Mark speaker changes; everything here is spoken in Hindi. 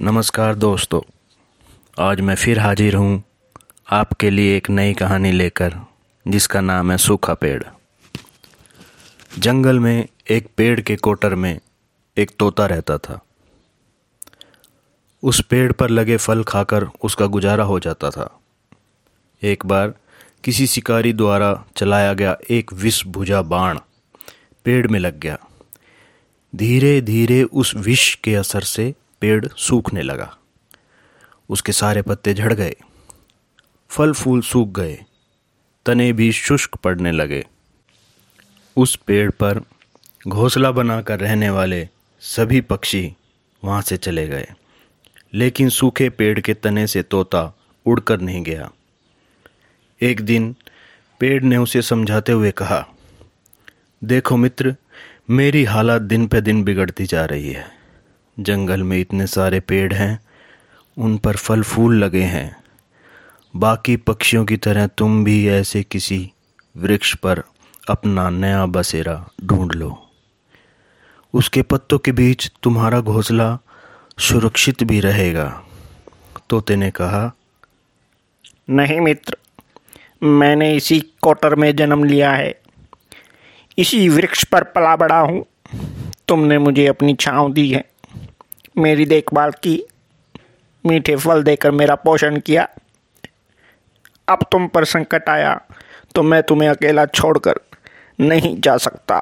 Speaker 1: नमस्कार दोस्तों। आज मैं फिर हाजिर हूँ आपके लिए एक नई कहानी लेकर, जिसका नाम है सूखा पेड़। जंगल में एक पेड़ के कोटर में एक तोता रहता था। उस पेड़ पर लगे फल खाकर उसका गुजारा हो जाता था। एक बार किसी शिकारी द्वारा चलाया गया एक विष भुजा बाण पेड़ में लग गया। धीरे धीरे उस विष के असर से पेड़ सूखने लगा। उसके सारे पत्ते झड़ गए फल फूल सूख गए, तने भी शुष्क पड़ने लगे। उस पेड़ पर घोंसला बनाकर रहने वाले सभी पक्षी वहाँ से चले गए, लेकिन सूखे पेड़ के तने से तोता उड़कर नहीं गया। एक दिन पेड़ ने उसे समझाते हुए कहा, देखो मित्र, मेरी हालत दिन पे दिन बिगड़ती जा रही है। जंगल में इतने सारे पेड़ हैं, उन पर फल फूल लगे हैं। बाकी पक्षियों की तरह तुम भी ऐसे किसी वृक्ष पर अपना नया बसेरा ढूंढ लो। उसके पत्तों के बीच तुम्हारा घोंसला सुरक्षित भी रहेगा। तोते ने कहा,
Speaker 2: नहीं मित्र, मैंने इसी कोटर में जन्म लिया है। इसी वृक्ष पर पला बड़ा हूँ। तुमने मुझे अपनी छाँव दी है। मेरी देखभाल की, मीठे फल देकर मेरा पोषण किया। अब तुम पर संकट आया तो मैं तुम्हें अकेला छोड़कर नहीं जा सकता।